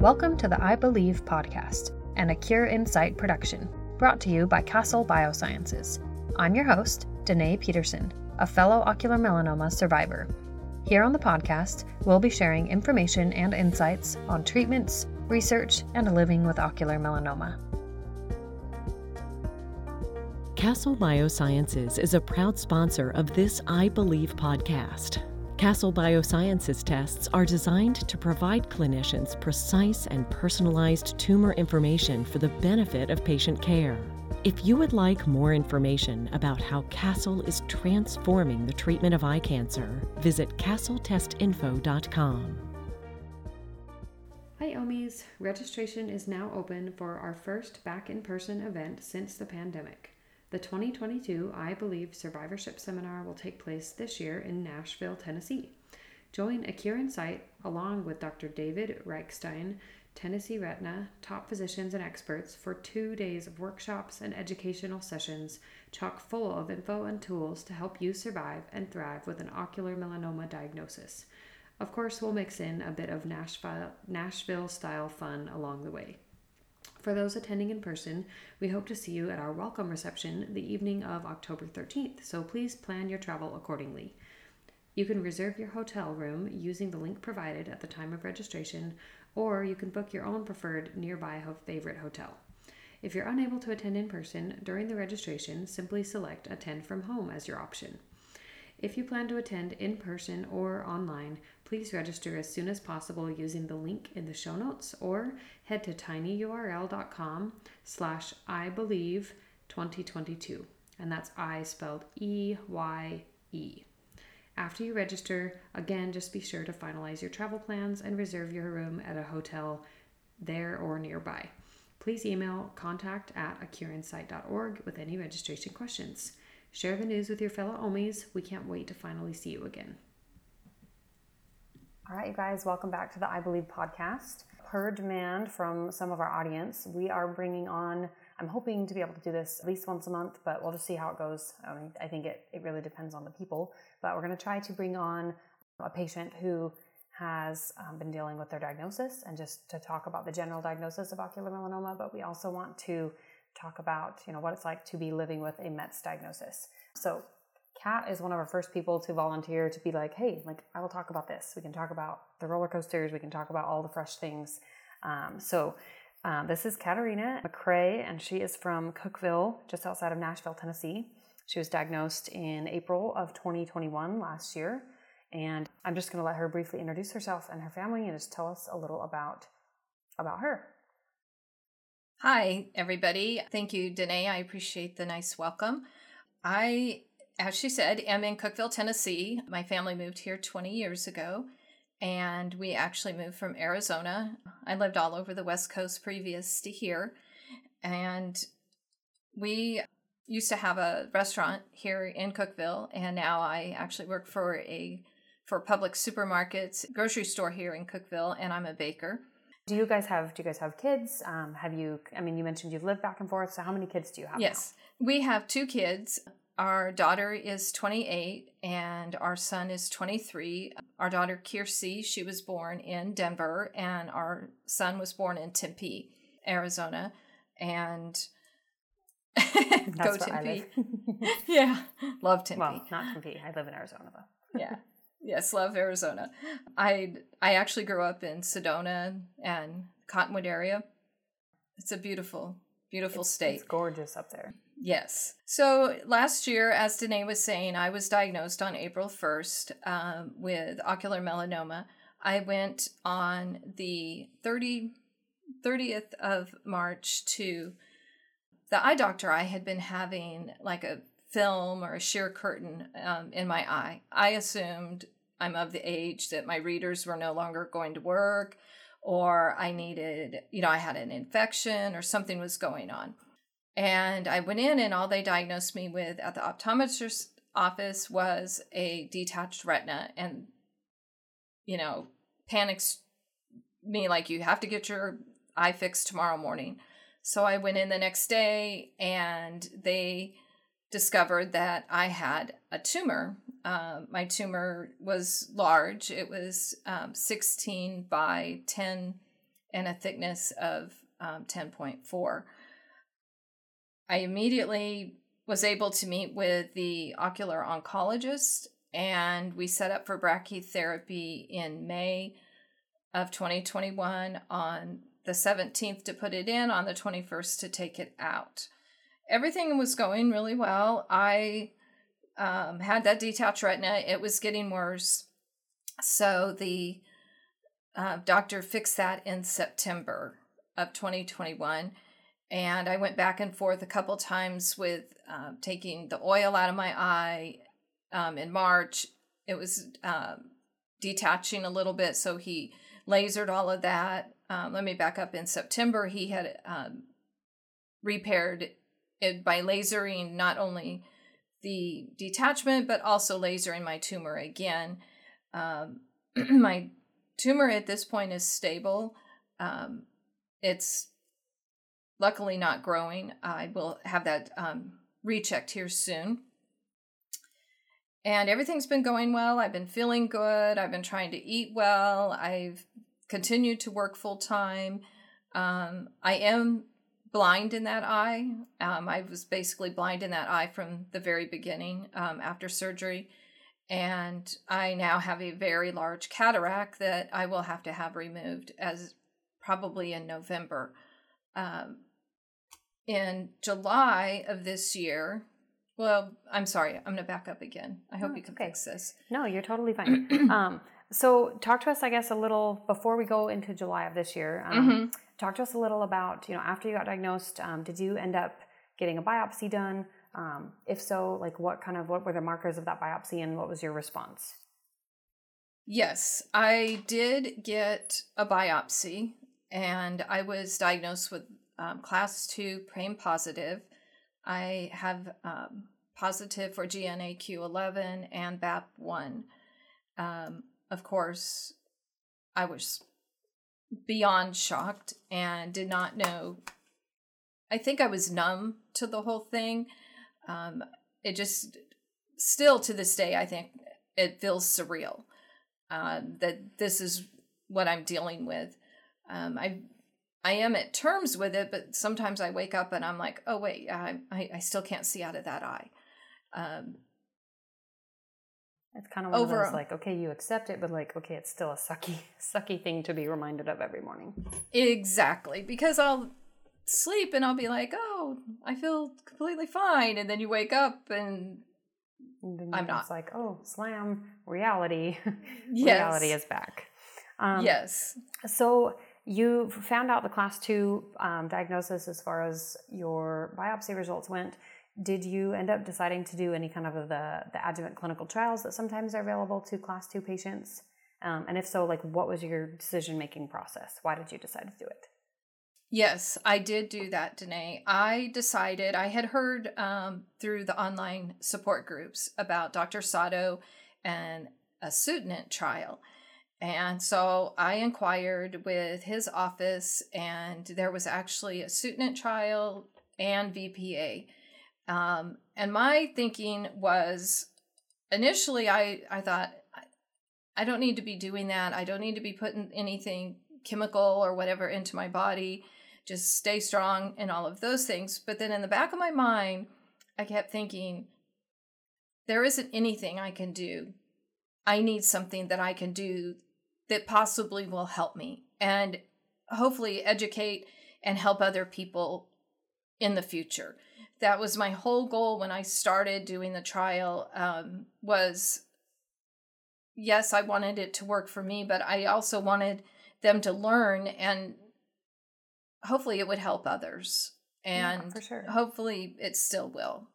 Welcome to the Eye Believe podcast, an Cure in Sight production, brought to you by Castle Biosciences. I'm your host, Danae Peterson, a fellow ocular melanoma survivor. Here on the podcast, we'll be sharing information and insights on treatments, research, and living with ocular melanoma. Castle Biosciences is a proud sponsor of this Eye Believe podcast. Castle Biosciences tests are designed to provide clinicians precise and personalized tumor information for the benefit of patient care. If you would like more information about how Castle is transforming the treatment of eye cancer, visit castletestinfo.com. Hi, Omies. Registration is now open for our first back in person event since the pandemic. The 2022 Eye Believe Survivorship Seminar will take place this year in Nashville, Tennessee. Join A Cure in Sight along with Dr. David Reichstein, Tennessee Retina, top physicians and experts for two days of workshops and educational sessions chock full of info and tools to help you survive and thrive with an ocular melanoma diagnosis. Of course, we'll mix in a bit of Nashville, Nashville style fun along the way. For those attending in person, we hope to see you at our welcome reception the evening of October 13th, so please plan your travel accordingly. You can reserve your hotel room using the link provided at the time of registration, or you can book your own preferred nearby favorite hotel. If you're unable to attend in person during the registration, simply select Attend from Home as your option. If you plan to attend in person or online, please register as soon as possible using the link in the show notes or head to tinyurl.com slash I believe 2022. And that's I spelled E Y E. After you register, again, just be sure to finalize your travel plans and reserve your room at a hotel there or nearby. Please email contact at acureinsight.org with any registration questions. Share the news with your fellow Omies. We can't wait to finally see you again. All right, you guys, welcome back to the Eye Believe podcast. Per demand from some of our audience, we are bringing on, I'm hoping to be able to do this at least once a month, but we'll just see how it goes. I, mean, I think it, it really depends on the people, but we're going to try to bring on a patient who has um, been dealing with their diagnosis and just to talk about the general diagnosis of ocular melanoma, but we also want to talk about, you know, what it's like to be living with a METS diagnosis. So Kat is one of our first people to volunteer to be like, hey, like I will talk about this. We can talk about the roller coasters. We can talk about all the fresh things. Um, so um, this is Katariina McCrea, and she is from Cookeville, just outside of Nashville, Tennessee. She was diagnosed in April of 2021 last year. And I'm just going to let her briefly introduce herself and her family and just tell us a little about about her. Hi, everybody. Thank you, Danae. I appreciate the nice welcome. I, as she said, am in Cookeville, Tennessee. My family moved here 20 years ago, and we actually moved from Arizona. I lived all over the West Coast previous to here, and we used to have a restaurant here in Cookeville, and now I actually work for a for Publix supermarkets grocery store here in Cookeville, and I'm a baker. Do you guys have do you guys have kids? Um, have you? I mean, you mentioned you've lived back and forth. So how many kids do you have? Yes, now? we have two kids. Our daughter is 28 and our son is 23. Our daughter Kiersey, she was born in Denver, and our son was born in Tempe, Arizona. And go Tempe. yeah, love Tempe. Well, not Tempe. I live in Arizona though. yeah. Yes, love Arizona. I I actually grew up in Sedona and Cottonwood area. It's a beautiful, beautiful it's, state. It's gorgeous up there. Yes. So last year, as Danae was saying, I was diagnosed on April 1st um, with ocular melanoma. I went on the 30, 30th of March to the eye doctor. I had been having like a film or a sheer curtain um, in my eye. I assumed I'm of the age that my readers were no longer going to work, or I needed, you know, I had an infection or something was going on. And I went in, and all they diagnosed me with at the optometrist's office was a detached retina, and, you know, panics me like, you have to get your eye fixed tomorrow morning. So I went in the next day, and they discovered that I had a tumor. Uh, my tumor was large. It was um, 16 by 10 and a thickness of um, 10.4. I immediately was able to meet with the ocular oncologist and we set up for brachytherapy in May of 2021 on the 17th to put it in, on the 21st to take it out. Everything was going really well. I um, had that detached retina, it was getting worse. So the uh, doctor fixed that in September of 2021. And I went back and forth a couple times with uh, taking the oil out of my eye um, in March. It was um, detaching a little bit, so he lasered all of that. Um, let me back up. In September, he had um, repaired it by lasering not only the detachment but also lasering my tumor again. Um, my tumor at this point is stable. It's luckily not growing. I will have that um, rechecked here soon. And everything's been going well. I've been feeling good. I've been trying to eat well. I've continued to work full time. Um, I am blind in that eye. Um, I was basically blind in that eye from the very beginning um, after surgery. And I now have a very large cataract that I will have to have removed as probably in November. Um, in July of this year, well, I'm sorry, I'm going to back up again. I hope you can okay. fix this. No, you're totally fine. um, so, talk to us, I guess, a little before we go into July of this year. Um, mm-hmm. Talk to us a little about, you know, after you got diagnosed, um, did you end up getting a biopsy done? Um, if so, like what kind of what were the markers of that biopsy, and what was your response? Yes, I did get a biopsy, and I was diagnosed with um, class two PRAME positive. I have um, positive for GNAQ11 and BAP1. Um, of course, I was beyond shocked and did not know. I think I was numb to the whole thing. Um, it just, still to this day, I think it feels surreal uh, that this is what I'm dealing with. Um, I I am at terms with it, but sometimes I wake up and I'm like, oh wait, I I, I still can't see out of that eye. Um, it's kind of one Overall. of those like, okay, you accept it, but like, okay, it's still a sucky, sucky thing to be reminded of every morning. Exactly, because I'll sleep and I'll be like, oh, I feel completely fine, and then you wake up and, and I'm not. It's like, oh, slam, reality, yes. reality is back. Um, yes. So you found out the class two um, diagnosis as far as your biopsy results went did you end up deciding to do any kind of the, the adjuvant clinical trials that sometimes are available to class two patients? Um, and if so, like what was your decision making process? Why did you decide to do it? Yes, I did do that, Danae. I decided, I had heard um, through the online support groups about Dr. Sato and a Sutent trial. And so I inquired with his office, and there was actually a Sutent trial and VPA. Um, and my thinking was initially, I, I thought, I don't need to be doing that. I don't need to be putting anything chemical or whatever into my body. Just stay strong and all of those things. But then in the back of my mind, I kept thinking, there isn't anything I can do. I need something that I can do that possibly will help me and hopefully educate and help other people in the future that was my whole goal when I started doing the trial um, was yes, I wanted it to work for me, but I also wanted them to learn and hopefully it would help others. And yeah, for sure. hopefully it still will.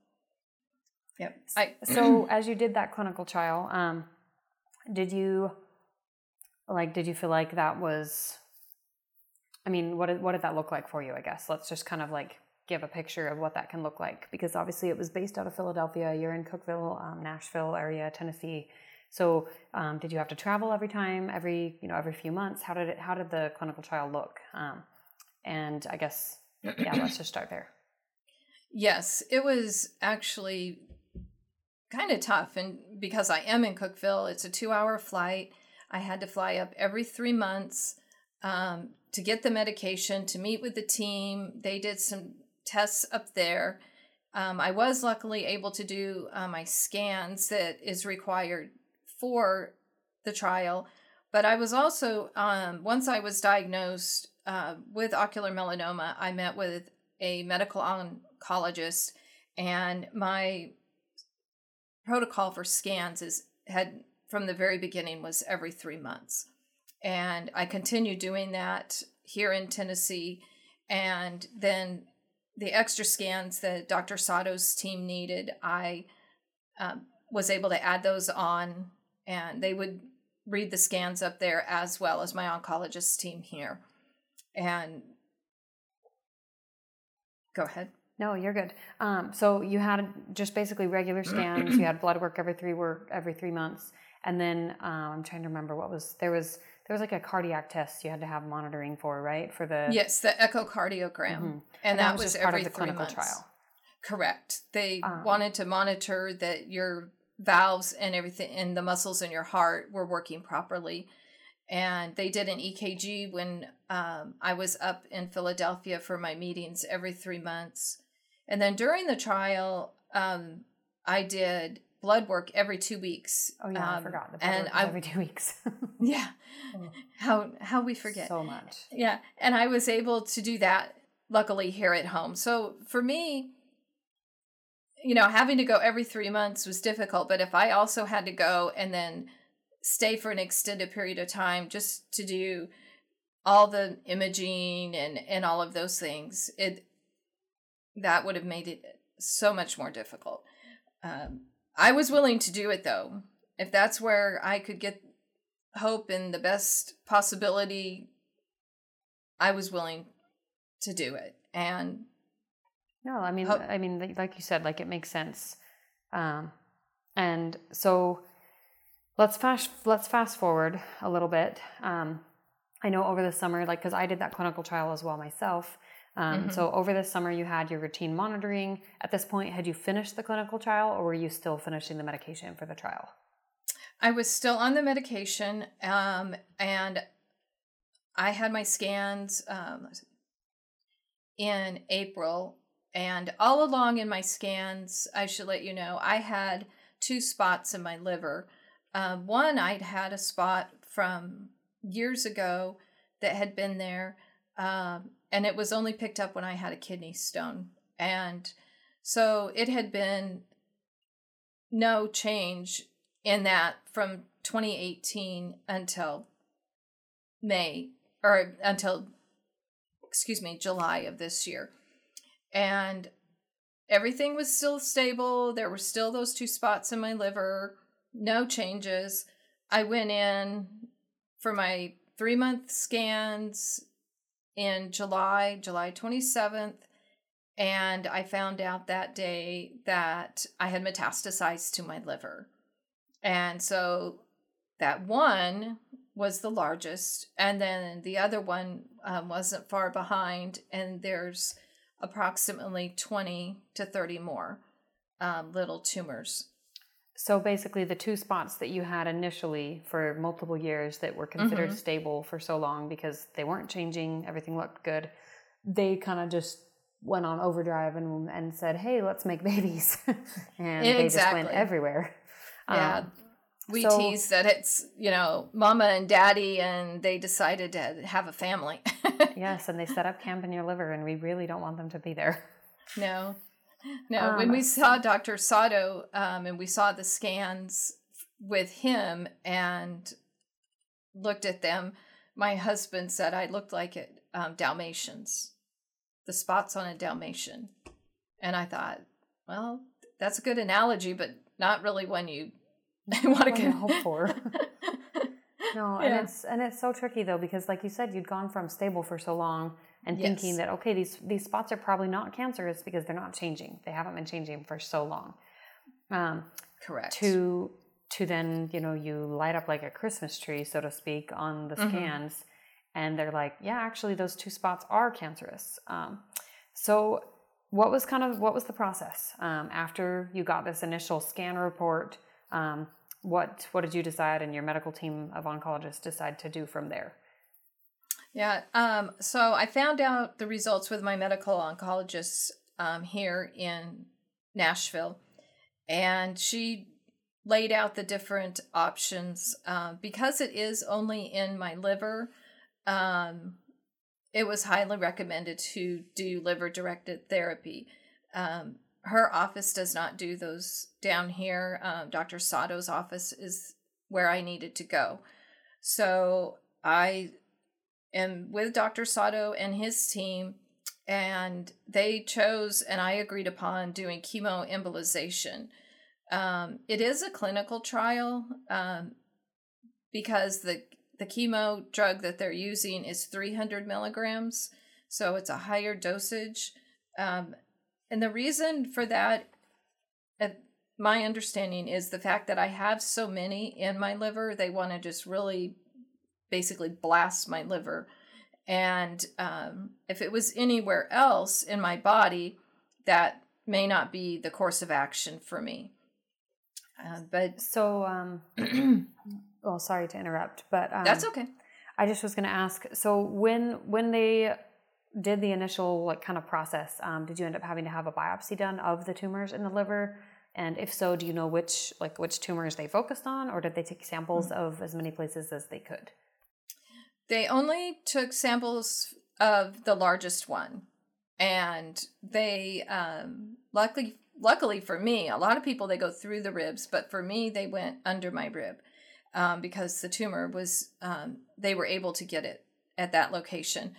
Yep. I, so as you did that clinical trial, um, did you like did you feel like that was I mean, what did what did that look like for you, I guess? Let's just kind of like give a picture of what that can look like because obviously it was based out of Philadelphia. You're in Cookeville, um, Nashville area, Tennessee. So, um, did you have to travel every time, every you know, every few months? How did it? How did the clinical trial look? Um, and I guess, yeah, let's just start there. Yes, it was actually kind of tough, and because I am in Cookeville, it's a two-hour flight. I had to fly up every three months. um, to get the medication, to meet with the team. They did some tests up there. Um, I was luckily able to do uh, my scans that is required for the trial, but I was also, um, once I was diagnosed uh, with ocular melanoma, I met with a medical oncologist, and my protocol for scans is had from the very beginning was every three months. And I continued doing that here in Tennessee. And then the extra scans that Dr. Sato's team needed, I um, was able to add those on, and they would read the scans up there as well as my oncologist team here. And go ahead. No, you're good. Um, so you had just basically regular scans. you had blood work every three work every three months, and then um, I'm trying to remember what was there was there was like a cardiac test you had to have monitoring for, right? For the yes, the echocardiogram, mm-hmm. and, and, that, that was, was every part of the clinical months. trial. Correct. They um, wanted to monitor that your valves and everything and the muscles in your heart were working properly. And they did an EKG when um, I was up in Philadelphia for my meetings every three months. And then during the trial, um, I did blood work every two weeks. Oh yeah, um, I forgot. The blood and I, every two weeks. yeah, oh. how how we forget so much. Yeah, and I was able to do that luckily here at home. So for me, you know, having to go every three months was difficult. But if I also had to go and then stay for an extended period of time just to do all the imaging and and all of those things, it that would have made it so much more difficult. Um, I was willing to do it though. If that's where I could get hope and the best possibility, I was willing to do it. And no, I mean, hope- I mean, like you said, like it makes sense. Um, and so let's fast let's fast forward a little bit. Um, I know over the summer, like because I did that clinical trial as well myself. Um, mm-hmm. So over the summer, you had your routine monitoring. At this point, had you finished the clinical trial, or were you still finishing the medication for the trial? I was still on the medication, um, and I had my scans um, in April. And all along in my scans, I should let you know, I had two spots in my liver. Um, one, I'd had a spot from years ago that had been there. Um, and it was only picked up when I had a kidney stone. And so it had been no change in that from 2018 until May or until excuse me, July of this year. And everything was still stable. There were still those two spots in my liver, no changes. I went in for my three month scans in July, July 27th, and I found out that day that I had metastasized to my liver. And so that one was the largest, and then the other one um, wasn't far behind, and there's approximately 20 to 30 more um, little tumors. So basically, the two spots that you had initially for multiple years that were considered mm-hmm. stable for so long because they weren't changing, everything looked good, they kind of just went on overdrive and and said, "Hey, let's make babies," and exactly. they just went everywhere. Yeah. Um, we so, tease that it's you know mama and daddy and they decided to have a family yes and they set up camp in your liver and we really don't want them to be there no no, um, when we saw Dr. Sato um, and we saw the scans with him and looked at them, my husband said I looked like it um, Dalmatians, the spots on a Dalmatian, and I thought, well, that's a good analogy, but not really one you want to get hope for. no, yeah. and it's and it's so tricky though because, like you said, you'd gone from stable for so long and yes. thinking that okay these these spots are probably not cancerous because they're not changing. They haven't been changing for so long. Um, correct. to to then you know you light up like a christmas tree so to speak on the mm-hmm. scans and they're like yeah actually those two spots are cancerous. Um, so what was kind of what was the process um, after you got this initial scan report? Um, what what did you decide and your medical team of oncologists decide to do from there Yeah. Um, so I found out the results with my medical oncologist um, here in Nashville, and she laid out the different options. Uh, because it is only in my liver, um, it was highly recommended to do liver directed therapy. Um, her office does not do those down here. Um, Dr. Sato's office is where I needed to go. So I am with Dr. Sato and his team, and they chose and I agreed upon doing chemoembolization. Um, it is a clinical trial um, because the the chemo drug that they're using is 300 milligrams, so it's a higher dosage. Um, and the reason for that, uh, my understanding is the fact that I have so many in my liver, they want to just really basically blast my liver. And um, if it was anywhere else in my body, that may not be the course of action for me. Uh, but so, um, well, sorry to interrupt, but um, that's okay. I just was going to ask. So when when they did the initial like kind of process, um, did you end up having to have a biopsy done of the tumors in the liver? And if so, do you know which like which tumors they focused on, or did they take samples mm-hmm. of as many places as they could? They only took samples of the largest one, and they um, luckily luckily for me, a lot of people they go through the ribs, but for me they went under my rib um, because the tumor was um, they were able to get it at that location.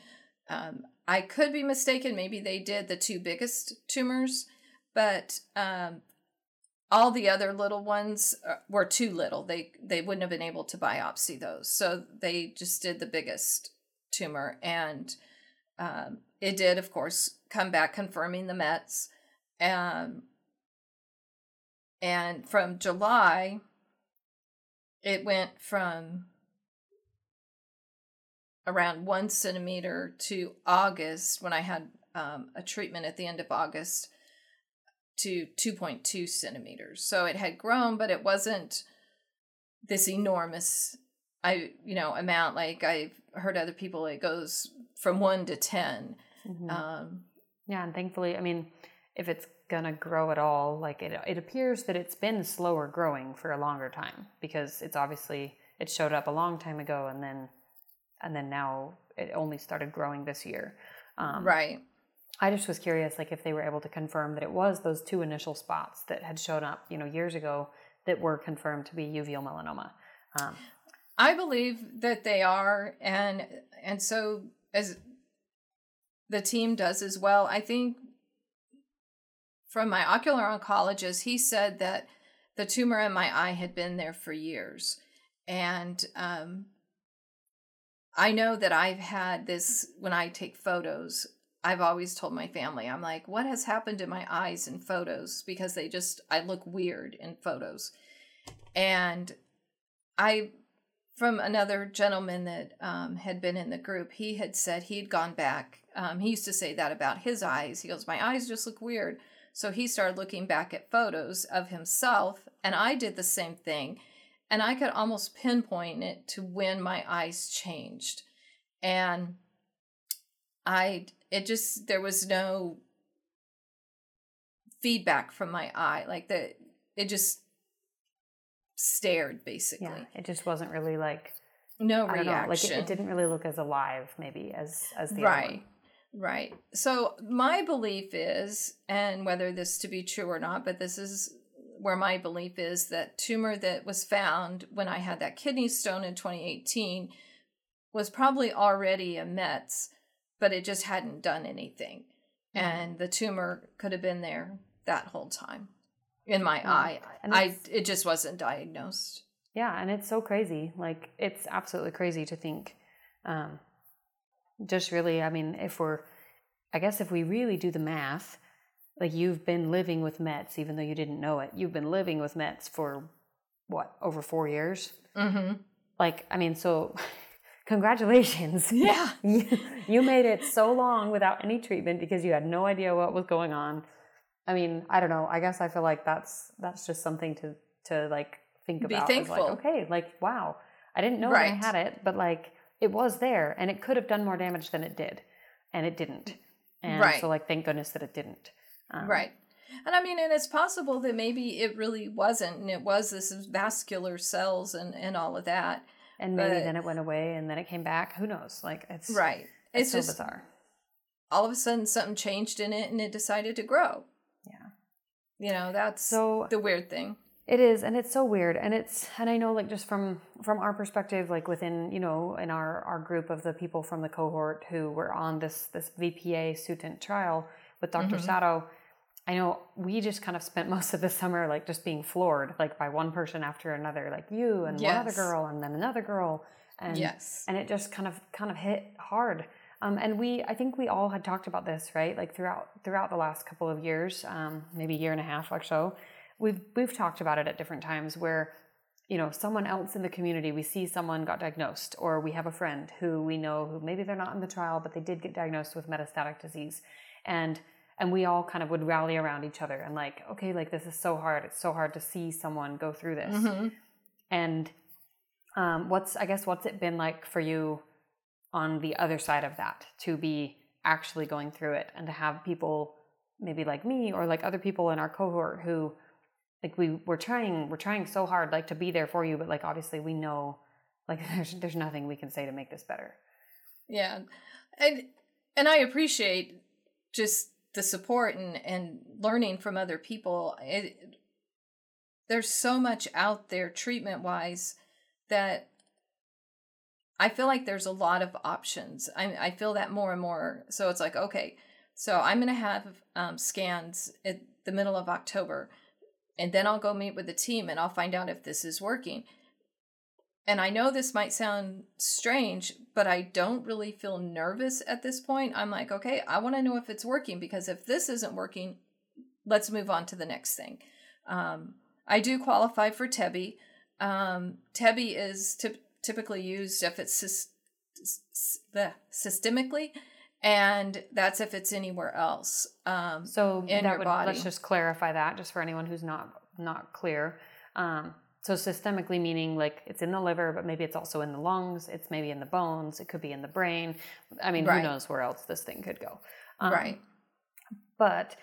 Um, I could be mistaken. Maybe they did the two biggest tumors, but um, all the other little ones uh, were too little. They they wouldn't have been able to biopsy those, so they just did the biggest tumor, and um, it did, of course, come back confirming the Mets. Um, and from July, it went from around one centimeter to August when I had um, a treatment at the end of August to 2.2 centimeters. So it had grown, but it wasn't this enormous, I you know amount. Like I've heard other people, it goes from one to 10 mm-hmm. um, yeah, and thankfully, I mean, if it's gonna grow at all, like it, it appears that it's been slower growing for a longer time because it's obviously it showed up a long time ago, and then and then now it only started growing this year. Um, right. I just was curious, like if they were able to confirm that it was those two initial spots that had shown up, you know, years ago that were confirmed to be uveal melanoma. Um, I believe that they are, and and so as the team does as well. I think from my ocular oncologist, he said that the tumor in my eye had been there for years, and um, I know that I've had this when I take photos. I've always told my family, I'm like, what has happened to my eyes in photos? Because they just, I look weird in photos. And I, from another gentleman that um, had been in the group, he had said he had gone back. Um, he used to say that about his eyes. He goes, My eyes just look weird. So he started looking back at photos of himself, and I did the same thing and I could almost pinpoint it to when my eyes changed. And I, it just, there was no feedback from my eye. Like the, it just stared basically. Yeah, it just wasn't really like, no reaction. Know, like it, it, didn't really look as alive maybe as, as the right. Right. So my belief is, and whether this to be true or not, but this is where my belief is that tumor that was found when I had that kidney stone in 2018 was probably already a Mets, but it just hadn't done anything. Mm-hmm. And the tumor could have been there that whole time in my mm-hmm. eye. And I it just wasn't diagnosed. Yeah, and it's so crazy. Like it's absolutely crazy to think um just really, I mean, if we're I guess if we really do the math, like you've been living with Mets, even though you didn't know it. You've been living with Mets for what over four years. Mm-hmm. Like, I mean, so congratulations. Yeah, you, you made it so long without any treatment because you had no idea what was going on. I mean, I don't know. I guess I feel like that's that's just something to to like think Be about. Be thankful. Like, okay, like wow, I didn't know right. I had it, but like it was there and it could have done more damage than it did, and it didn't. And Right. so, like, thank goodness that it didn't. Um, Right. And I mean, and it's possible that maybe it really wasn't, and it was this vascular cells and, and all of that. And maybe But- then it went away and then it came back. Who knows? Like, it's Right. It's, It's, so just bizarre. all of a sudden something changed in it and it decided to grow. Yeah. You know, that's So the weird thing. It is, and it's so weird, and it's, and I know, like, just from from our perspective, like within, you know, in our our group of the people from the cohort who were on this this VPA Sutent trial with doctor Mhm. Sato, I know we just kind of spent most of the summer like just being floored, like by one person after another, like you and one other girl, and then another girl, and yes. and it just kind of kind of hit hard. Um, and we, I think we all had talked about this, right? Like throughout throughout the last couple of years, um, maybe a year and a half or so, we've we've talked about it at different times where, you know, someone else in the community, we see someone got diagnosed, or we have a friend who we know who maybe they're not in the trial, but they did get diagnosed with metastatic disease, and and we all kind of would rally around each other and like, okay, like this is so hard. It's so hard to see someone go through this. hmm And um, what's I guess what's it been like for you on the other side of that to be actually going through it and to have people maybe like me or like other people in our cohort who like we we're trying we're trying so hard like to be there for you but like obviously we know like there's there's nothing we can say to make this better. Yeah. And and I appreciate just the support and and learning from other people. It there's so much out there treatment wise that I feel like there's a lot of options. I I feel that more and more. So it's like okay, so I'm gonna have um, scans at the middle of October, and then I'll go meet with the team and I'll find out if this is working. And I know this might sound strange, but I don't really feel nervous at this point. I'm like, okay, I want to know if it's working because if this isn't working, let's move on to the next thing. Um, I do qualify for TEBI. Um, TEBI is typ- typically used if it's sys- s- the systemically, and that's if it's anywhere else. Um, So in your would body. let's just clarify that just for anyone who's not not clear. Um, so systemically meaning like it's in the liver, but maybe it's also in the lungs. It's maybe in the bones. It could be in the brain. I mean, Right. who knows where else this thing could go? Um, right. But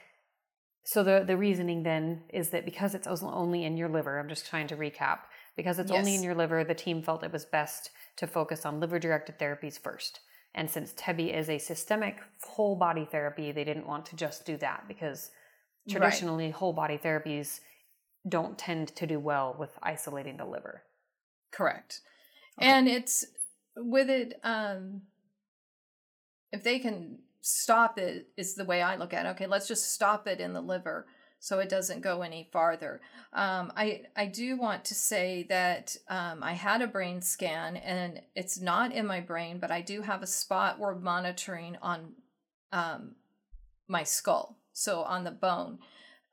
so the the reasoning then is that because it's only in your liver, I'm just trying to recap. Because it's only in your liver, the team felt it was best to focus on liver directed therapies first. And since TEBI is a systemic whole body therapy, they didn't want to just do that because Right. traditionally whole body therapies don't tend to do well with isolating the liver. Correct. And it's with it, um, if they can stop it, is the way I look at it. Okay, let's just stop it in the liver so it doesn't go any farther. Um, I, I do want to say that um, I had a brain scan and it's not in my brain, but I do have a spot we're monitoring on um, my skull, so on the bone.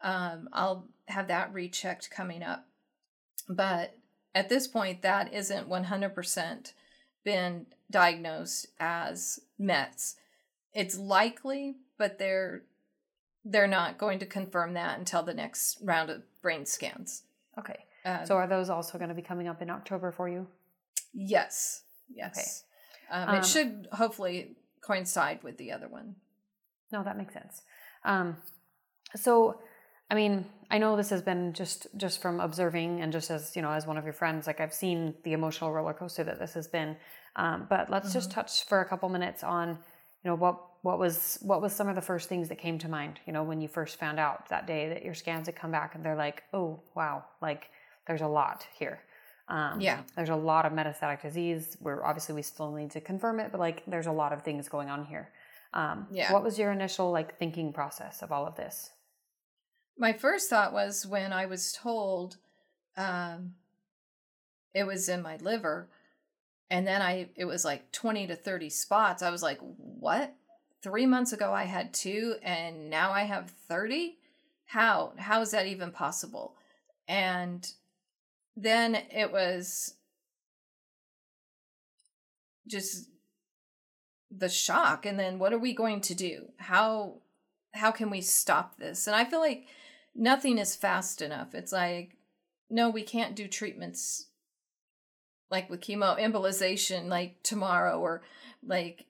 Um, I'll have that rechecked coming up. But at this point, that isn't 100% been diagnosed as Mets. It's likely, but they're they're not going to confirm that until the next round of brain scans. Okay. Uh, So are those also going to be coming up in October for you? yes, yes, um, Um, it should hopefully coincide with the other one. No, that makes sense. Um, so, I mean, I know this has been just just from observing and just as you know, as one of your friends, like I've seen the emotional roller coaster that this has been. Um, but let's just touch for a couple minutes on, you know, what what was what was some of the first things that came to mind. You know, when you first found out that day that your scans had come back, and they're like, oh wow, like there's a lot here. Um, Yeah. there's a lot of metastatic disease. Where obviously we still need to confirm it, but like there's a lot of things going on here. Um, Yeah. What was your initial like thinking process of all of this? My first thought was when I was told um, it was in my liver, and then I it was like twenty to thirty spots. I was like, "What? Three months ago I had two, and now I have thirty? How? How is that even possible?" And then it was just the shock and then what are we going to do how how can we stop this and i feel like nothing is fast enough it's like no we can't do treatments like with chemo embolization, like tomorrow, or like,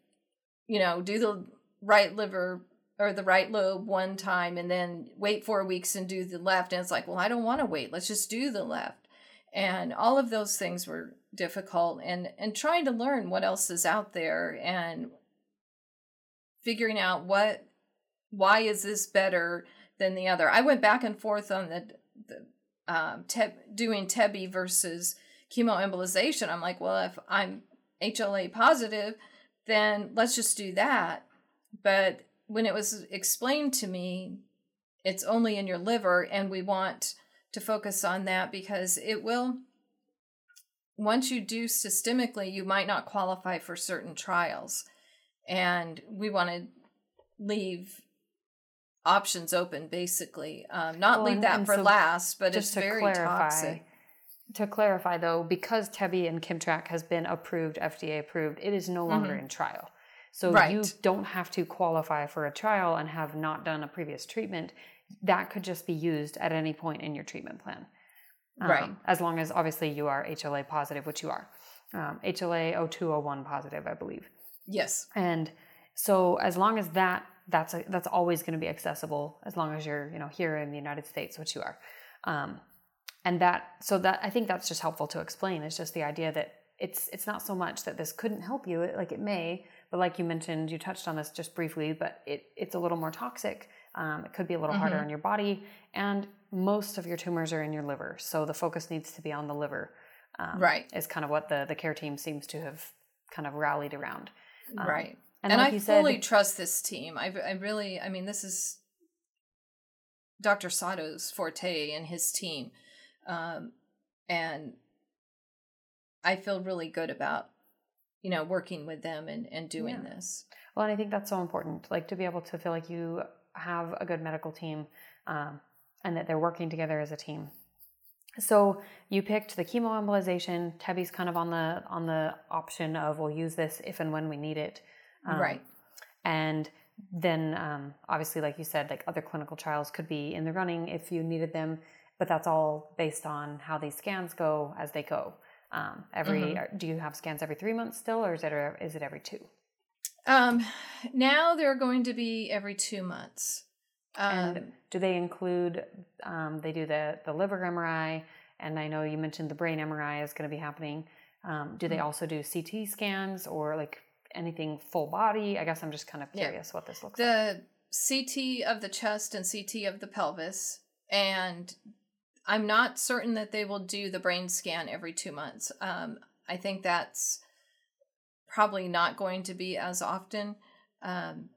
you know, do the right liver or the right lobe one time and then wait four weeks and do the left. And it's like, well, I don't want to wait. Let's just do the left. And all of those things were difficult and and trying to learn what else is out there and figuring out what why is this better than the other. I went back and forth on the the um, te- doing Tebi versus chemoembolization. I'm like, well, if I'm HLA positive, then let's just do that. But when it was explained to me, it's only in your liver, and we want to focus on that because it will. Once you do systemically, you might not qualify for certain trials. And we want to leave options open basically. Um, not well, leave that for so last but it's very clarify, toxic. to clarify though because tebi and Kimmtrak has been approved fda approved it is no longer mm-hmm. in trial. So right. you don't have to qualify for a trial and have not done a previous treatment. That could just be used at any point in your treatment plan um, right. as long as obviously you are hla positive which you are. Um, hla 0201 positive i believe. Yes. And so as long as that that's a, that's always going to be accessible as long as you're you know here in the United States, which you are. Um, and that so that I think that's just helpful to explain. It's just the idea that it's it's not so much that this couldn't help you, it, like it may, but like you mentioned, you touched on this just briefly, but it it's a little more toxic. Um, it could be a little mm-hmm. harder on your body, and most of your tumors are in your liver, so the focus needs to be on the liver. Um, right, is kind of what the the care team seems to have kind of rallied around. Um, right. And, and like I fully said, trust this team. I, I really, I mean, this is Dr. Sato's forte and his team. Um, and I feel really good about, you know, working with them and, and doing yeah. this. Well, and I think that's so important, like to be able to feel like you have a good medical team um, and that they're working together as a team. So you picked the chemoembolization. Tebi's kind of on the on the option of we'll use this if and when we need it. Um, right. And then um, obviously, like you said, like other clinical trials could be in the running if you needed them, but that's all based on how these scans go as they go. Um, every mm-hmm. do you have scans every three months still, or is it is it every two? Um, now they're going to be every two months. and um, do they include? Um, they do the the liver MRI, and I know you mentioned the brain MRI is going to be happening. Um, do they mm-hmm. also do CT scans or like anything full body? I guess I'm just kind of curious yeah. what this looks the like. The CT of the chest and CT of the pelvis. And I'm not certain that they will do the brain scan every two months. Um, I think that's probably not going to be as often. Um,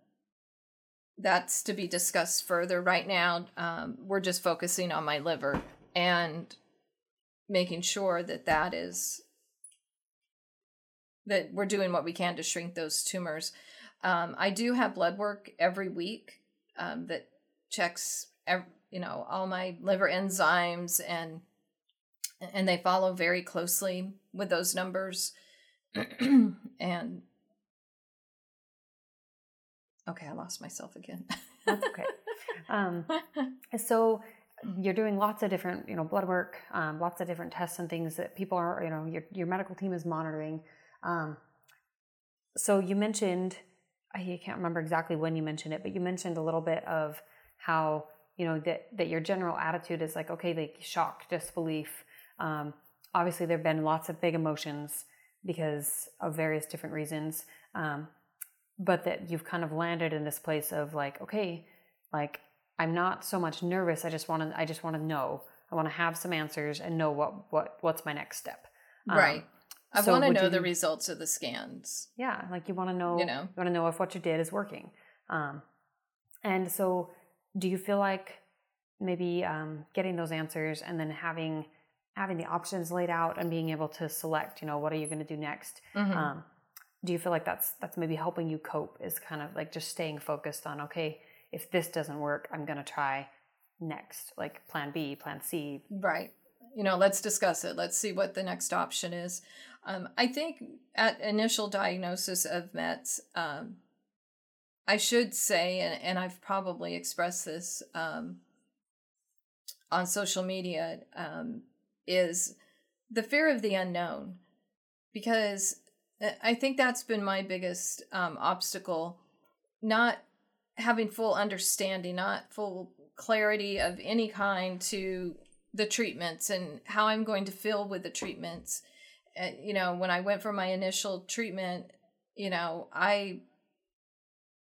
that's to be discussed further. Right now, um, we're just focusing on my liver and making sure that that is that we're doing what we can to shrink those tumors. Um, I do have blood work every week um, that checks, every, you know, all my liver enzymes and and they follow very closely with those numbers. and okay, I lost myself again. That's okay. Um, so you're doing lots of different, you know, blood work, um, lots of different tests and things that people are, you know, your your medical team is monitoring. Um, so you mentioned, I can't remember exactly when you mentioned it, but you mentioned a little bit of how you know that that your general attitude is like okay, like shock, disbelief. Um, obviously, there've been lots of big emotions because of various different reasons, um, but that you've kind of landed in this place of like okay, like I'm not so much nervous. I just want to. I just want to know. I want to have some answers and know what what what's my next step. Um, right. I so want to know the results of the scans. Yeah, like you want to know. You know, you want to know if what you did is working. Um, and so, do you feel like maybe um, getting those answers and then having having the options laid out and being able to select, you know, what are you going to do next? Mm-hmm. Um, do you feel like that's that's maybe helping you cope? Is kind of like just staying focused on okay, if this doesn't work, I'm going to try next, like Plan B, Plan C. Right. You know, let's discuss it. Let's see what the next option is. Um, I think at initial diagnosis of METS, um, I should say, and, and I've probably expressed this um, on social media, um, is the fear of the unknown. because uh, I think that's been my biggest um, obstacle, not having full understanding, not full clarity of any kind to the treatments and how I'm going to feel with the treatments. Uh, you know, when I went for my initial treatment, you know, I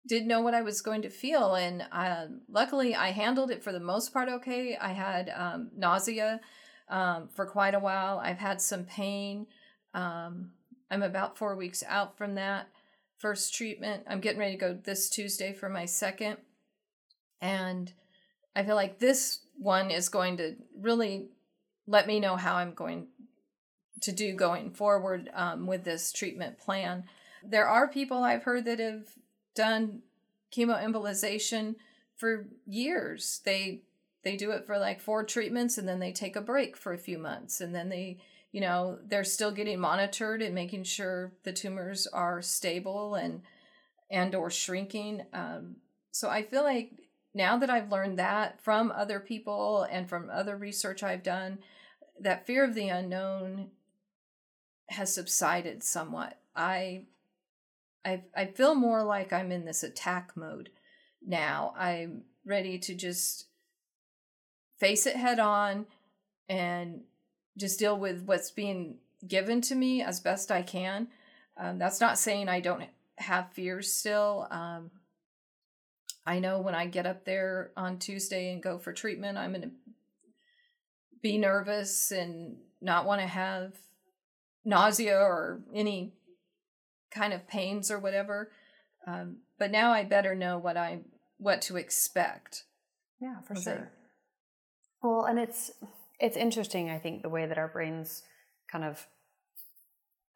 didn't know what I was going to feel. And uh, luckily, I handled it for the most part okay. I had um, nausea um, for quite a while, I've had some pain. Um, I'm about four weeks out from that first treatment. I'm getting ready to go this Tuesday for my second. And I feel like this one is going to really let me know how I'm going to do going forward um, with this treatment plan. There are people I've heard that have done chemoembolization for years. They they do it for like four treatments and then they take a break for a few months and then they you know they're still getting monitored and making sure the tumors are stable and and or shrinking um, so i feel like now that i've learned that from other people and from other research i've done that fear of the unknown has subsided somewhat i i i feel more like i'm in this attack mode now i'm ready to just face it head on and just deal with what's being given to me as best I can. Um, that's not saying I don't have fears still. Um, I know when I get up there on Tuesday and go for treatment, I'm going to be nervous and not want to have nausea or any kind of pains or whatever. Um, but now I better know what I what to expect. Yeah, for sure. Well, and it's it's interesting, I think, the way that our brains kind of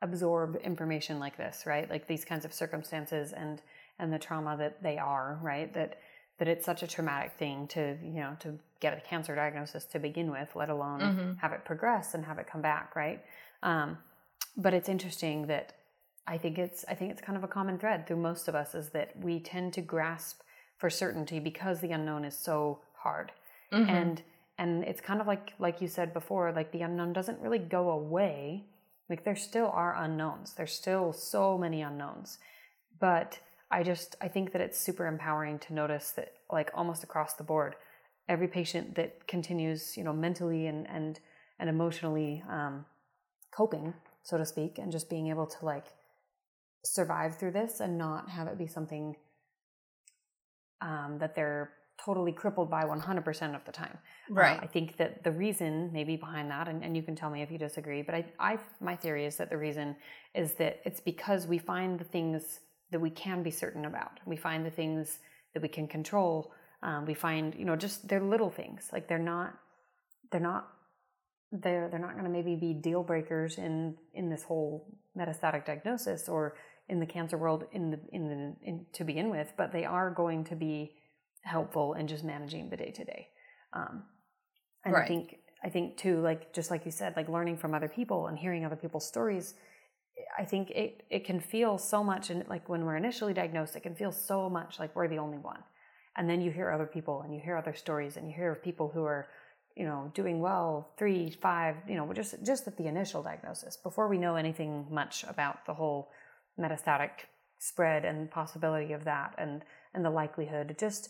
absorb information like this, right? Like these kinds of circumstances and and the trauma that they are, right? That that it's such a traumatic thing to, you know, to get a cancer diagnosis to begin with, let alone mm-hmm. have it progress and have it come back, right? Um, but it's interesting that I think it's I think it's kind of a common thread through most of us is that we tend to grasp for certainty because the unknown is so hard. Mm-hmm. And and it's kind of like like you said before like the unknown doesn't really go away like there still are unknowns there's still so many unknowns but i just i think that it's super empowering to notice that like almost across the board every patient that continues you know mentally and and and emotionally um, coping so to speak and just being able to like survive through this and not have it be something um, that they're totally crippled by 100% of the time. Uh, right. Uh, I think that the reason maybe behind that, and, and you can tell me if you disagree, but I, I, my theory is that the reason is that it's because we find the things that we can be certain about. We find the things that we can control. Um, we find, you know, just they're little things. Like they're not, they're not, they're they're not going to maybe be deal breakers in in this whole metastatic diagnosis or in the cancer world in the in the in, to begin with, but they are going to be helpful in just managing the day to day. Um, and right. I think I think too, like just like you said, like learning from other people and hearing other people's stories. I think it it can feel so much, and like when we're initially diagnosed, it can feel so much like we're the only one. And then you hear other people, and you hear other stories, and you hear of people who are, you know, doing well, three, five, you know, just just at the initial diagnosis, before we know anything much about the whole metastatic spread and possibility of that, and and the likelihood. Just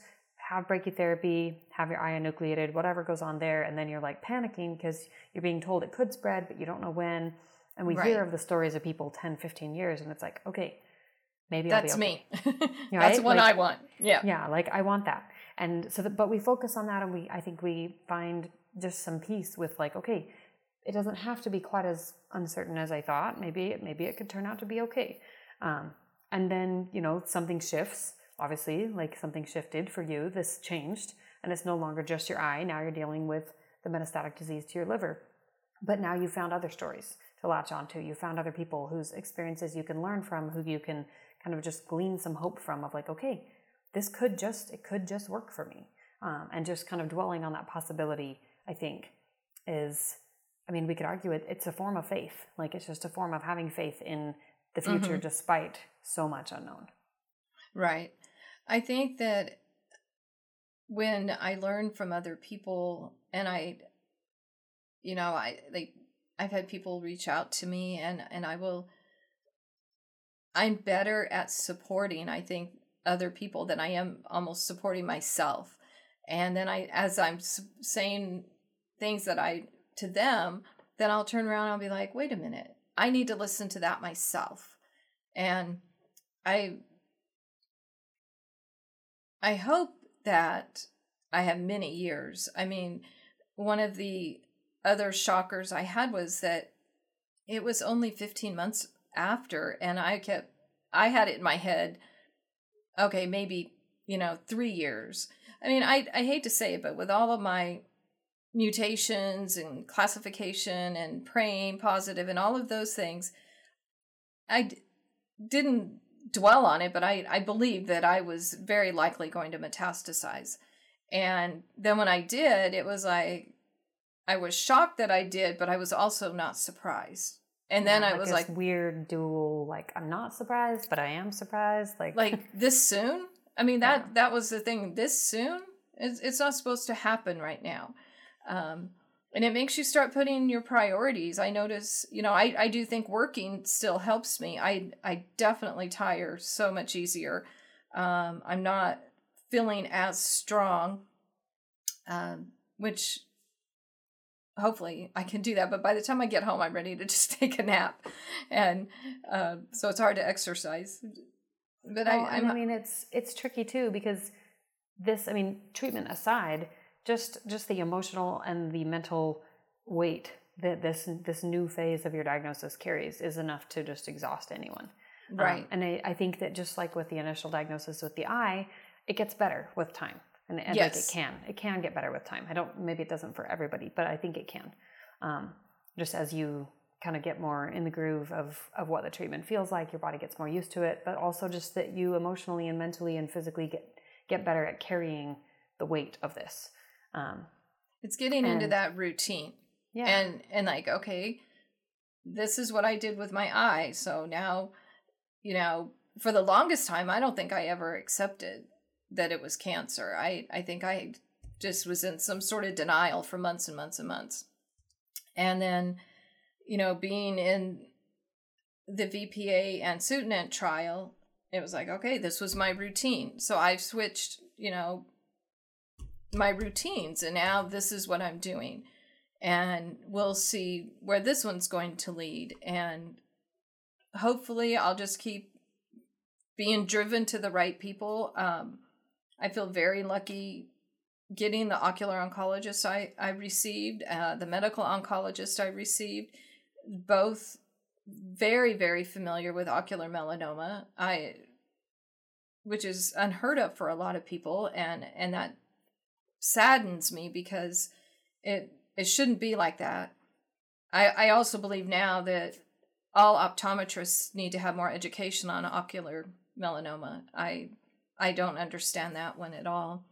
have brachytherapy, have your eye enucleated, whatever goes on there, and then you're like panicking because you're being told it could spread, but you don't know when. And we right. hear of the stories of people 10, 15 years, and it's like, okay, maybe that's okay. me. right? That's what like, I want. Yeah, yeah, like I want that. And so, but we focus on that, and we, I think, we find just some peace with like, okay, it doesn't have to be quite as uncertain as I thought. Maybe, maybe it could turn out to be okay. Um, and then you know something shifts obviously like something shifted for you this changed and it's no longer just your eye now you're dealing with the metastatic disease to your liver but now you found other stories to latch onto you found other people whose experiences you can learn from who you can kind of just glean some hope from of like okay this could just it could just work for me. Um, and just kind of dwelling on that possibility i think is i mean we could argue it it's a form of faith. Like it's just a form of having faith in the future mm-hmm. despite so much unknown. Right. I think that when I learn from other people and I, you know, I, like I've had people reach out to me and and I will I'm better at supporting I think other people than I am almost supporting myself. And then I as I'm saying things that I to them, then I'll turn around and I'll be like, "Wait a minute. I need to listen to that myself." And I I hope that I have many years. I mean, one of the other shockers I had was that it was only 15 months after, and I kept, I had it in my head, okay, maybe, you know, three years. I mean, I, I hate to say it, but with all of my mutations and classification and PRAME positive and all of those things, I d- didn't dwell on it, but I, I believe that I was very likely going to metastasize. And then when I did, it was like, I was shocked that I did, but I was also not surprised. And then yeah, I was like weird dual like I'm not surprised, but I am surprised. Like like this soon? I mean that yeah. that was the thing. This soon? It's it's not supposed to happen right now. Um and it makes you start putting your priorities. I notice, you know, I, I do think working still helps me. I I definitely tire so much easier. Um, I'm not feeling as strong, um, which hopefully I can do that. But by the time I get home, I'm ready to just take a nap, and uh, so it's hard to exercise. But well, I, I mean, it's it's tricky too because this. I mean, treatment aside, just just the emotional and the mental weight that this this new phase of your diagnosis carries is enough to just exhaust anyone. Um, right. Um, and I, I think that just like with the initial diagnosis with the eye, it gets better with time and, and yes. like it can it can get better with time. I don't maybe it doesn't for everybody but i think it can. Um, just as you kind of get more in the groove of of what the treatment feels like your body gets more used to it but also just that you emotionally and mentally and physically get get better at carrying the weight of this. Um, it's getting and, into that routine. Yeah. And and like okay this is what i did with my eye so now you know for the longest time i don't think i ever accepted that it was cancer. I, I think I just was in some sort of denial for months and months and months. And then, you know, being in the VPA and Sutent trial, it was like, okay, this was my routine. So I've switched, you know, my routines and now this is what I'm doing. And we'll see where this one's going to lead. And hopefully I'll just keep being driven to the right people. Um, I feel very lucky getting the ocular oncologist I, I received, uh, the medical oncologist I received, both very, very familiar with ocular melanoma. I which is unheard of for a lot of people and and that saddens me because it it shouldn't be like that. I, I also believe now that all optometrists need to have more education on ocular melanoma. I I don't understand that one at all.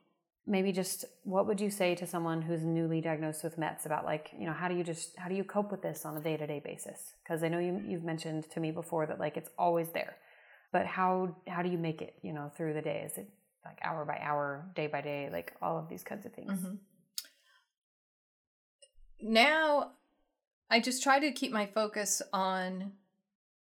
Maybe just what would you say to someone who's newly diagnosed with METS about like, you know, how do you just how do you cope with this on a day-to-day basis? Because I know you you've mentioned to me before that like it's always there. But how how do you make it, you know, through the day? Is it like hour by hour, day by day, like all of these kinds of things? Mm-hmm. Now I just try to keep my focus on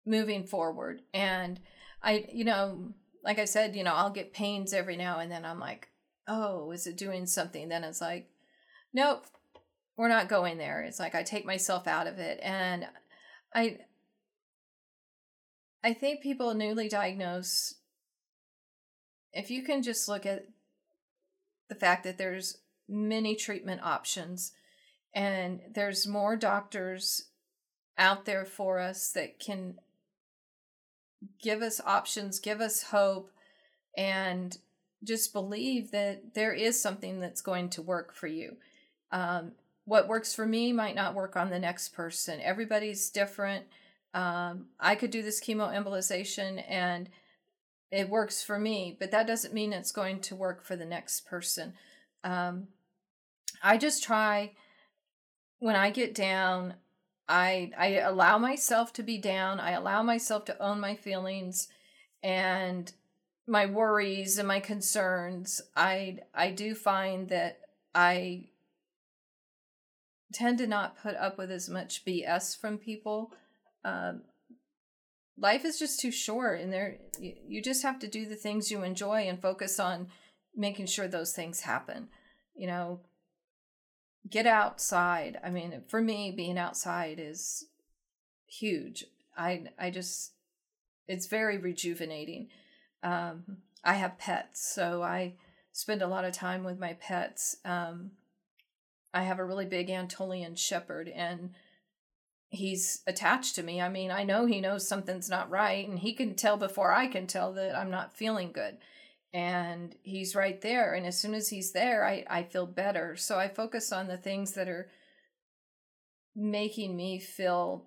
moving forward and I you know like I said, you know, I'll get pains every now and then. I'm like, oh, is it doing something? Then it's like, nope, we're not going there. It's like I take myself out of it. And I I think people newly diagnosed, if you can just look at the fact that there's many treatment options and there's more doctors out there for us that can give us options, give us hope, and just believe that there is something that's going to work for you. Um, what works for me might not work on the next person. Everybody's different. Um, I could do this chemo embolization and it works for me, but that doesn't mean it's going to work for the next person. Um, I just try when I get down, I I allow myself to be down. I allow myself to own my feelings and my worries and my concerns. I I do find that I tend to not put up with as much BS from people. Um, life is just too short, and there you, you just have to do the things you enjoy and focus on making sure those things happen. You know, get outside. I mean, for me, being outside is huge. I I just it's very rejuvenating. Um, I have pets, so I spend a lot of time with my pets. Um, I have a really big Anatolian Shepherd, and he's attached to me. I mean, I know he knows something's not right, and he can tell before I can tell that I'm not feeling good. And he's right there. And as soon as he's there, I, I feel better. So I focus on the things that are making me feel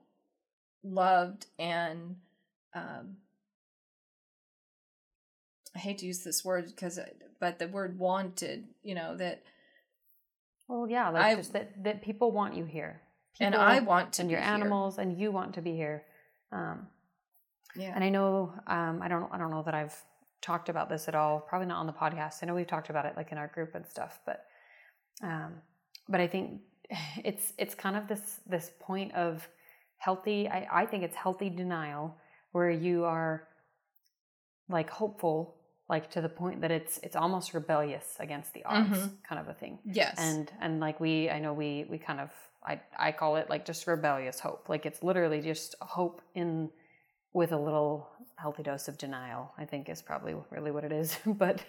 loved and um, I hate to use this word because, but the word wanted, you know, that. Well, yeah, like I, just that, that people want you here. People and I want to and your animals and you want to be here. Um, yeah. And I know, um, I don't, I don't know that I've talked about this at all. Probably not on the podcast. I know we've talked about it like in our group and stuff, but, um, but I think it's, it's kind of this, this point of healthy, I, I think it's healthy denial where you are like hopeful like to the point that it's it's almost rebellious against the odds mm-hmm. kind of a thing yes and and like we i know we we kind of i i call it like just rebellious hope like it's literally just hope in with a little healthy dose of denial i think is probably really what it is. But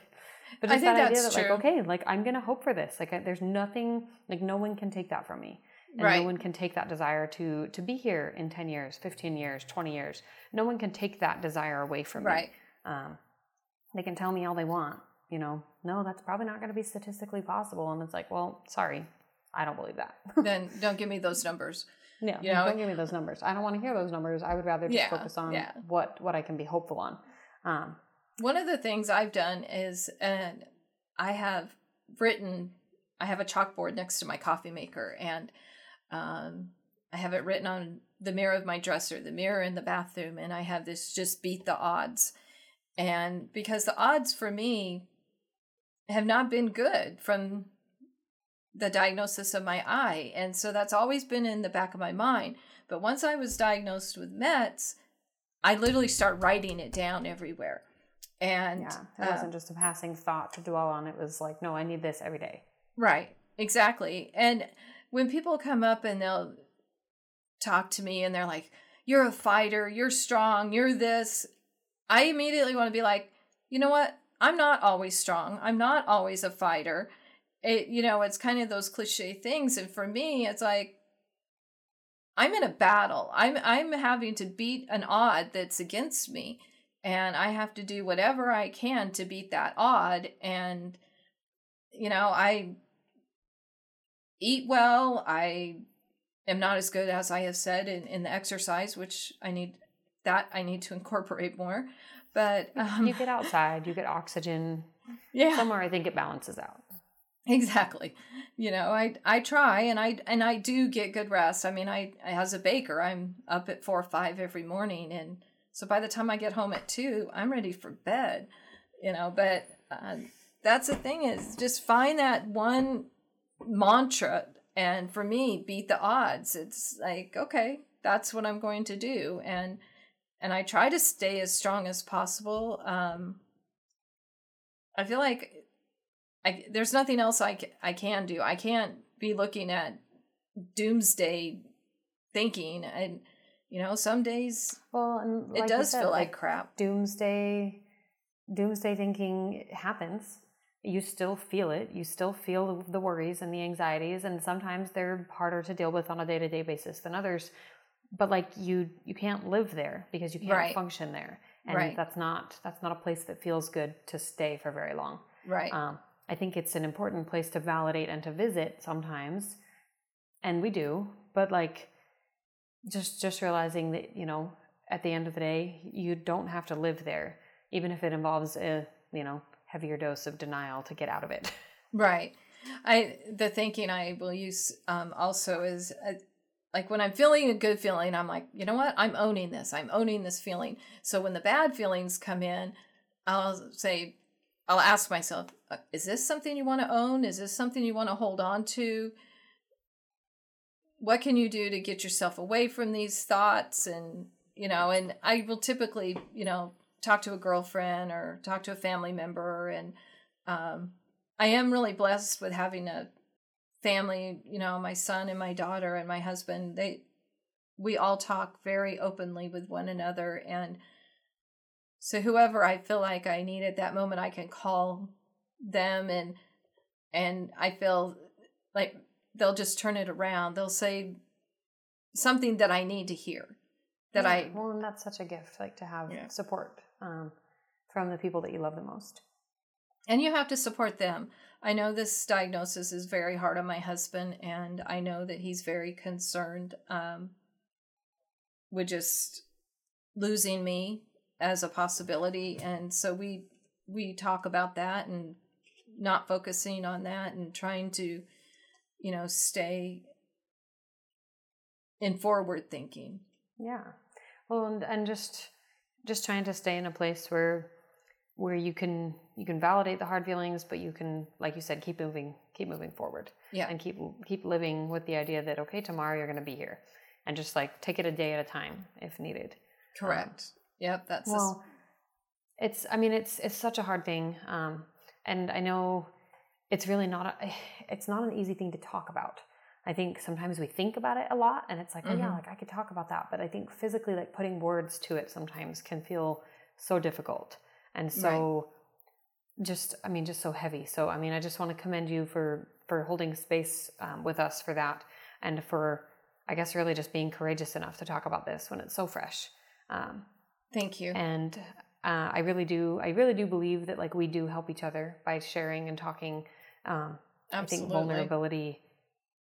but just that idea that true. like okay like i'm gonna hope for this. Like I, there's nothing like no one can take that from me. And right. no one can take that desire to to be here in 10 years 15 years 20 years. No one can take that desire away from right. me um, they can tell me all they want you know? No that's probably not going to be statistically possible. And it's like well sorry i don't believe that. Then don't give me those numbers yeah you know? don't give me those numbers i don't want to hear those numbers i would rather just yeah, focus on yeah. what what i can be hopeful on um, one of the things i've done is and i have written i have a chalkboard next to my coffee maker and um, I have it written on the mirror of my dresser, the mirror in the bathroom, and I have this just beat the odds. And because the odds for me have not been good from the diagnosis of my eye. And so that's always been in the back of my mind. But once I was diagnosed with METS, I literally start writing it down everywhere. And yeah, it wasn't uh, just a passing thought to dwell on. It was like, no, I need this every day. Right. Exactly. And when people come up and they'll talk to me and they're like, You're a fighter, you're strong, you're this, I immediately want to be like, You know what? I'm not always strong. I'm not always a fighter. It, you know, it's kind of those cliche things. And for me, it's like, I'm in a battle. I'm I'm having to beat an odd that's against me and I have to do whatever I can to beat that odd and you know, I eat well. I am not as good as I have said in, in the exercise, which I need that I need to incorporate more. But um, you get outside, you get oxygen. Yeah, somewhere I think it balances out. Exactly. You know, I I try and I and I do get good rest. I mean, I as a baker, I'm up at four or five every morning, and so by the time I get home at two, I'm ready for bed. You know, but uh, that's the thing is just find that one mantra and for me beat the odds it's like okay that's what i'm going to do and and i try to stay as strong as possible um i feel like I, there's nothing else I, I can do i can't be looking at doomsday thinking and you know some days well and like it does said, feel like, like crap doomsday doomsday thinking happens you still feel it. You still feel the worries and the anxieties, and sometimes they're harder to deal with on a day to day basis than others. But like you, you can't live there because you can't right. function there, and right. that's not that's not a place that feels good to stay for very long. Right. Um, I think it's an important place to validate and to visit sometimes, and we do. But like, just just realizing that you know, at the end of the day, you don't have to live there, even if it involves a you know heavier dose of denial to get out of it. Right. I the thinking I will use um, also is uh, like when I'm feeling a good feeling, I'm like, you know what? I'm owning this. I'm owning this feeling. So when the bad feelings come in, I'll say, I'll ask myself, uh, is this something you want to own? Is this something you want to hold on to? what can you do to get yourself away from these thoughts and you know and i will typically you know talk to a girlfriend or talk to a family member and um, i am really blessed with having a family you know my son and my daughter and my husband they we all talk very openly with one another and so whoever i feel like i need at that moment i can call them and and i feel like they'll just turn it around. They'll say something that I need to hear. That yeah. I well, and that's such a gift, like to have yeah. support um, from the people that you love the most. And you have to support them. I know this diagnosis is very hard on my husband, and I know that he's very concerned um, with just losing me as a possibility. And so we we talk about that and not focusing on that and trying to you know, stay in forward thinking. Yeah. Well, and, and just just trying to stay in a place where where you can you can validate the hard feelings, but you can, like you said, keep moving, keep moving forward. Yeah. And keep keep living with the idea that okay, tomorrow you're going to be here, and just like take it a day at a time if needed. Correct. Yep. That's well. A... It's. I mean, it's it's such a hard thing, um, and I know it's really not a, it's not an easy thing to talk about. I think sometimes we think about it a lot and it's like, mm-hmm. oh yeah, mm-hmm. like I could talk about that. But I think physically like putting words to it sometimes can feel so difficult. And so right. just I mean just so heavy. So I mean I just want to commend you for for holding space um, with us for that and for I guess really just being courageous enough to talk about this when it's so fresh. Um, Thank you. And uh, I really do I really do believe that like we do help each other by sharing and talking um, I think vulnerability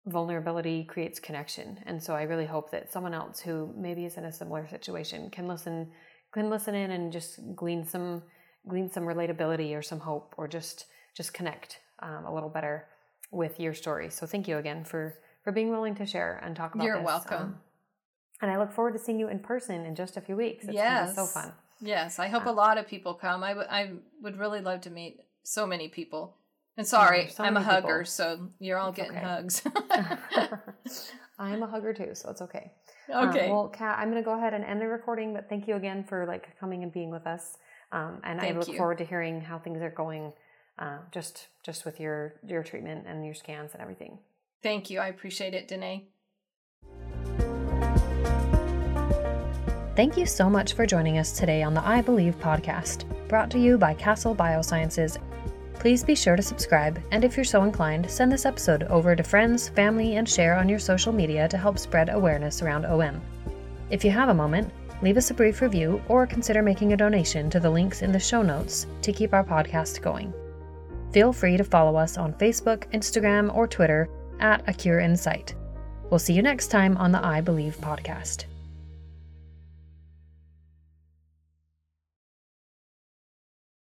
vulnerability creates connection, and so I really hope that someone else who maybe is in a similar situation can listen can listen in and just glean some glean some relatability or some hope or just just connect um, a little better with your story. So thank you again for for being willing to share and talk about. You're this. welcome. Um, and I look forward to seeing you in person in just a few weeks. It's yes. so fun. Yes, I hope uh, a lot of people come. I, w- I would really love to meet so many people. And sorry, so I'm a hugger, people. so you're all it's getting okay. hugs. I'm a hugger too, so it's okay. Okay. Um, well, Kat, I'm going to go ahead and end the recording, but thank you again for like coming and being with us. Um, and thank I look you. forward to hearing how things are going, uh, just just with your your treatment and your scans and everything. Thank you. I appreciate it, Danae. Thank you so much for joining us today on the Eye Believe podcast, brought to you by Castle Biosciences Please be sure to subscribe, and if you're so inclined, send this episode over to friends, family, and share on your social media to help spread awareness around OM. If you have a moment, leave us a brief review or consider making a donation to the links in the show notes to keep our podcast going. Feel free to follow us on Facebook, Instagram, or Twitter at A Cure in Sight. We'll see you next time on the Eye Believe podcast.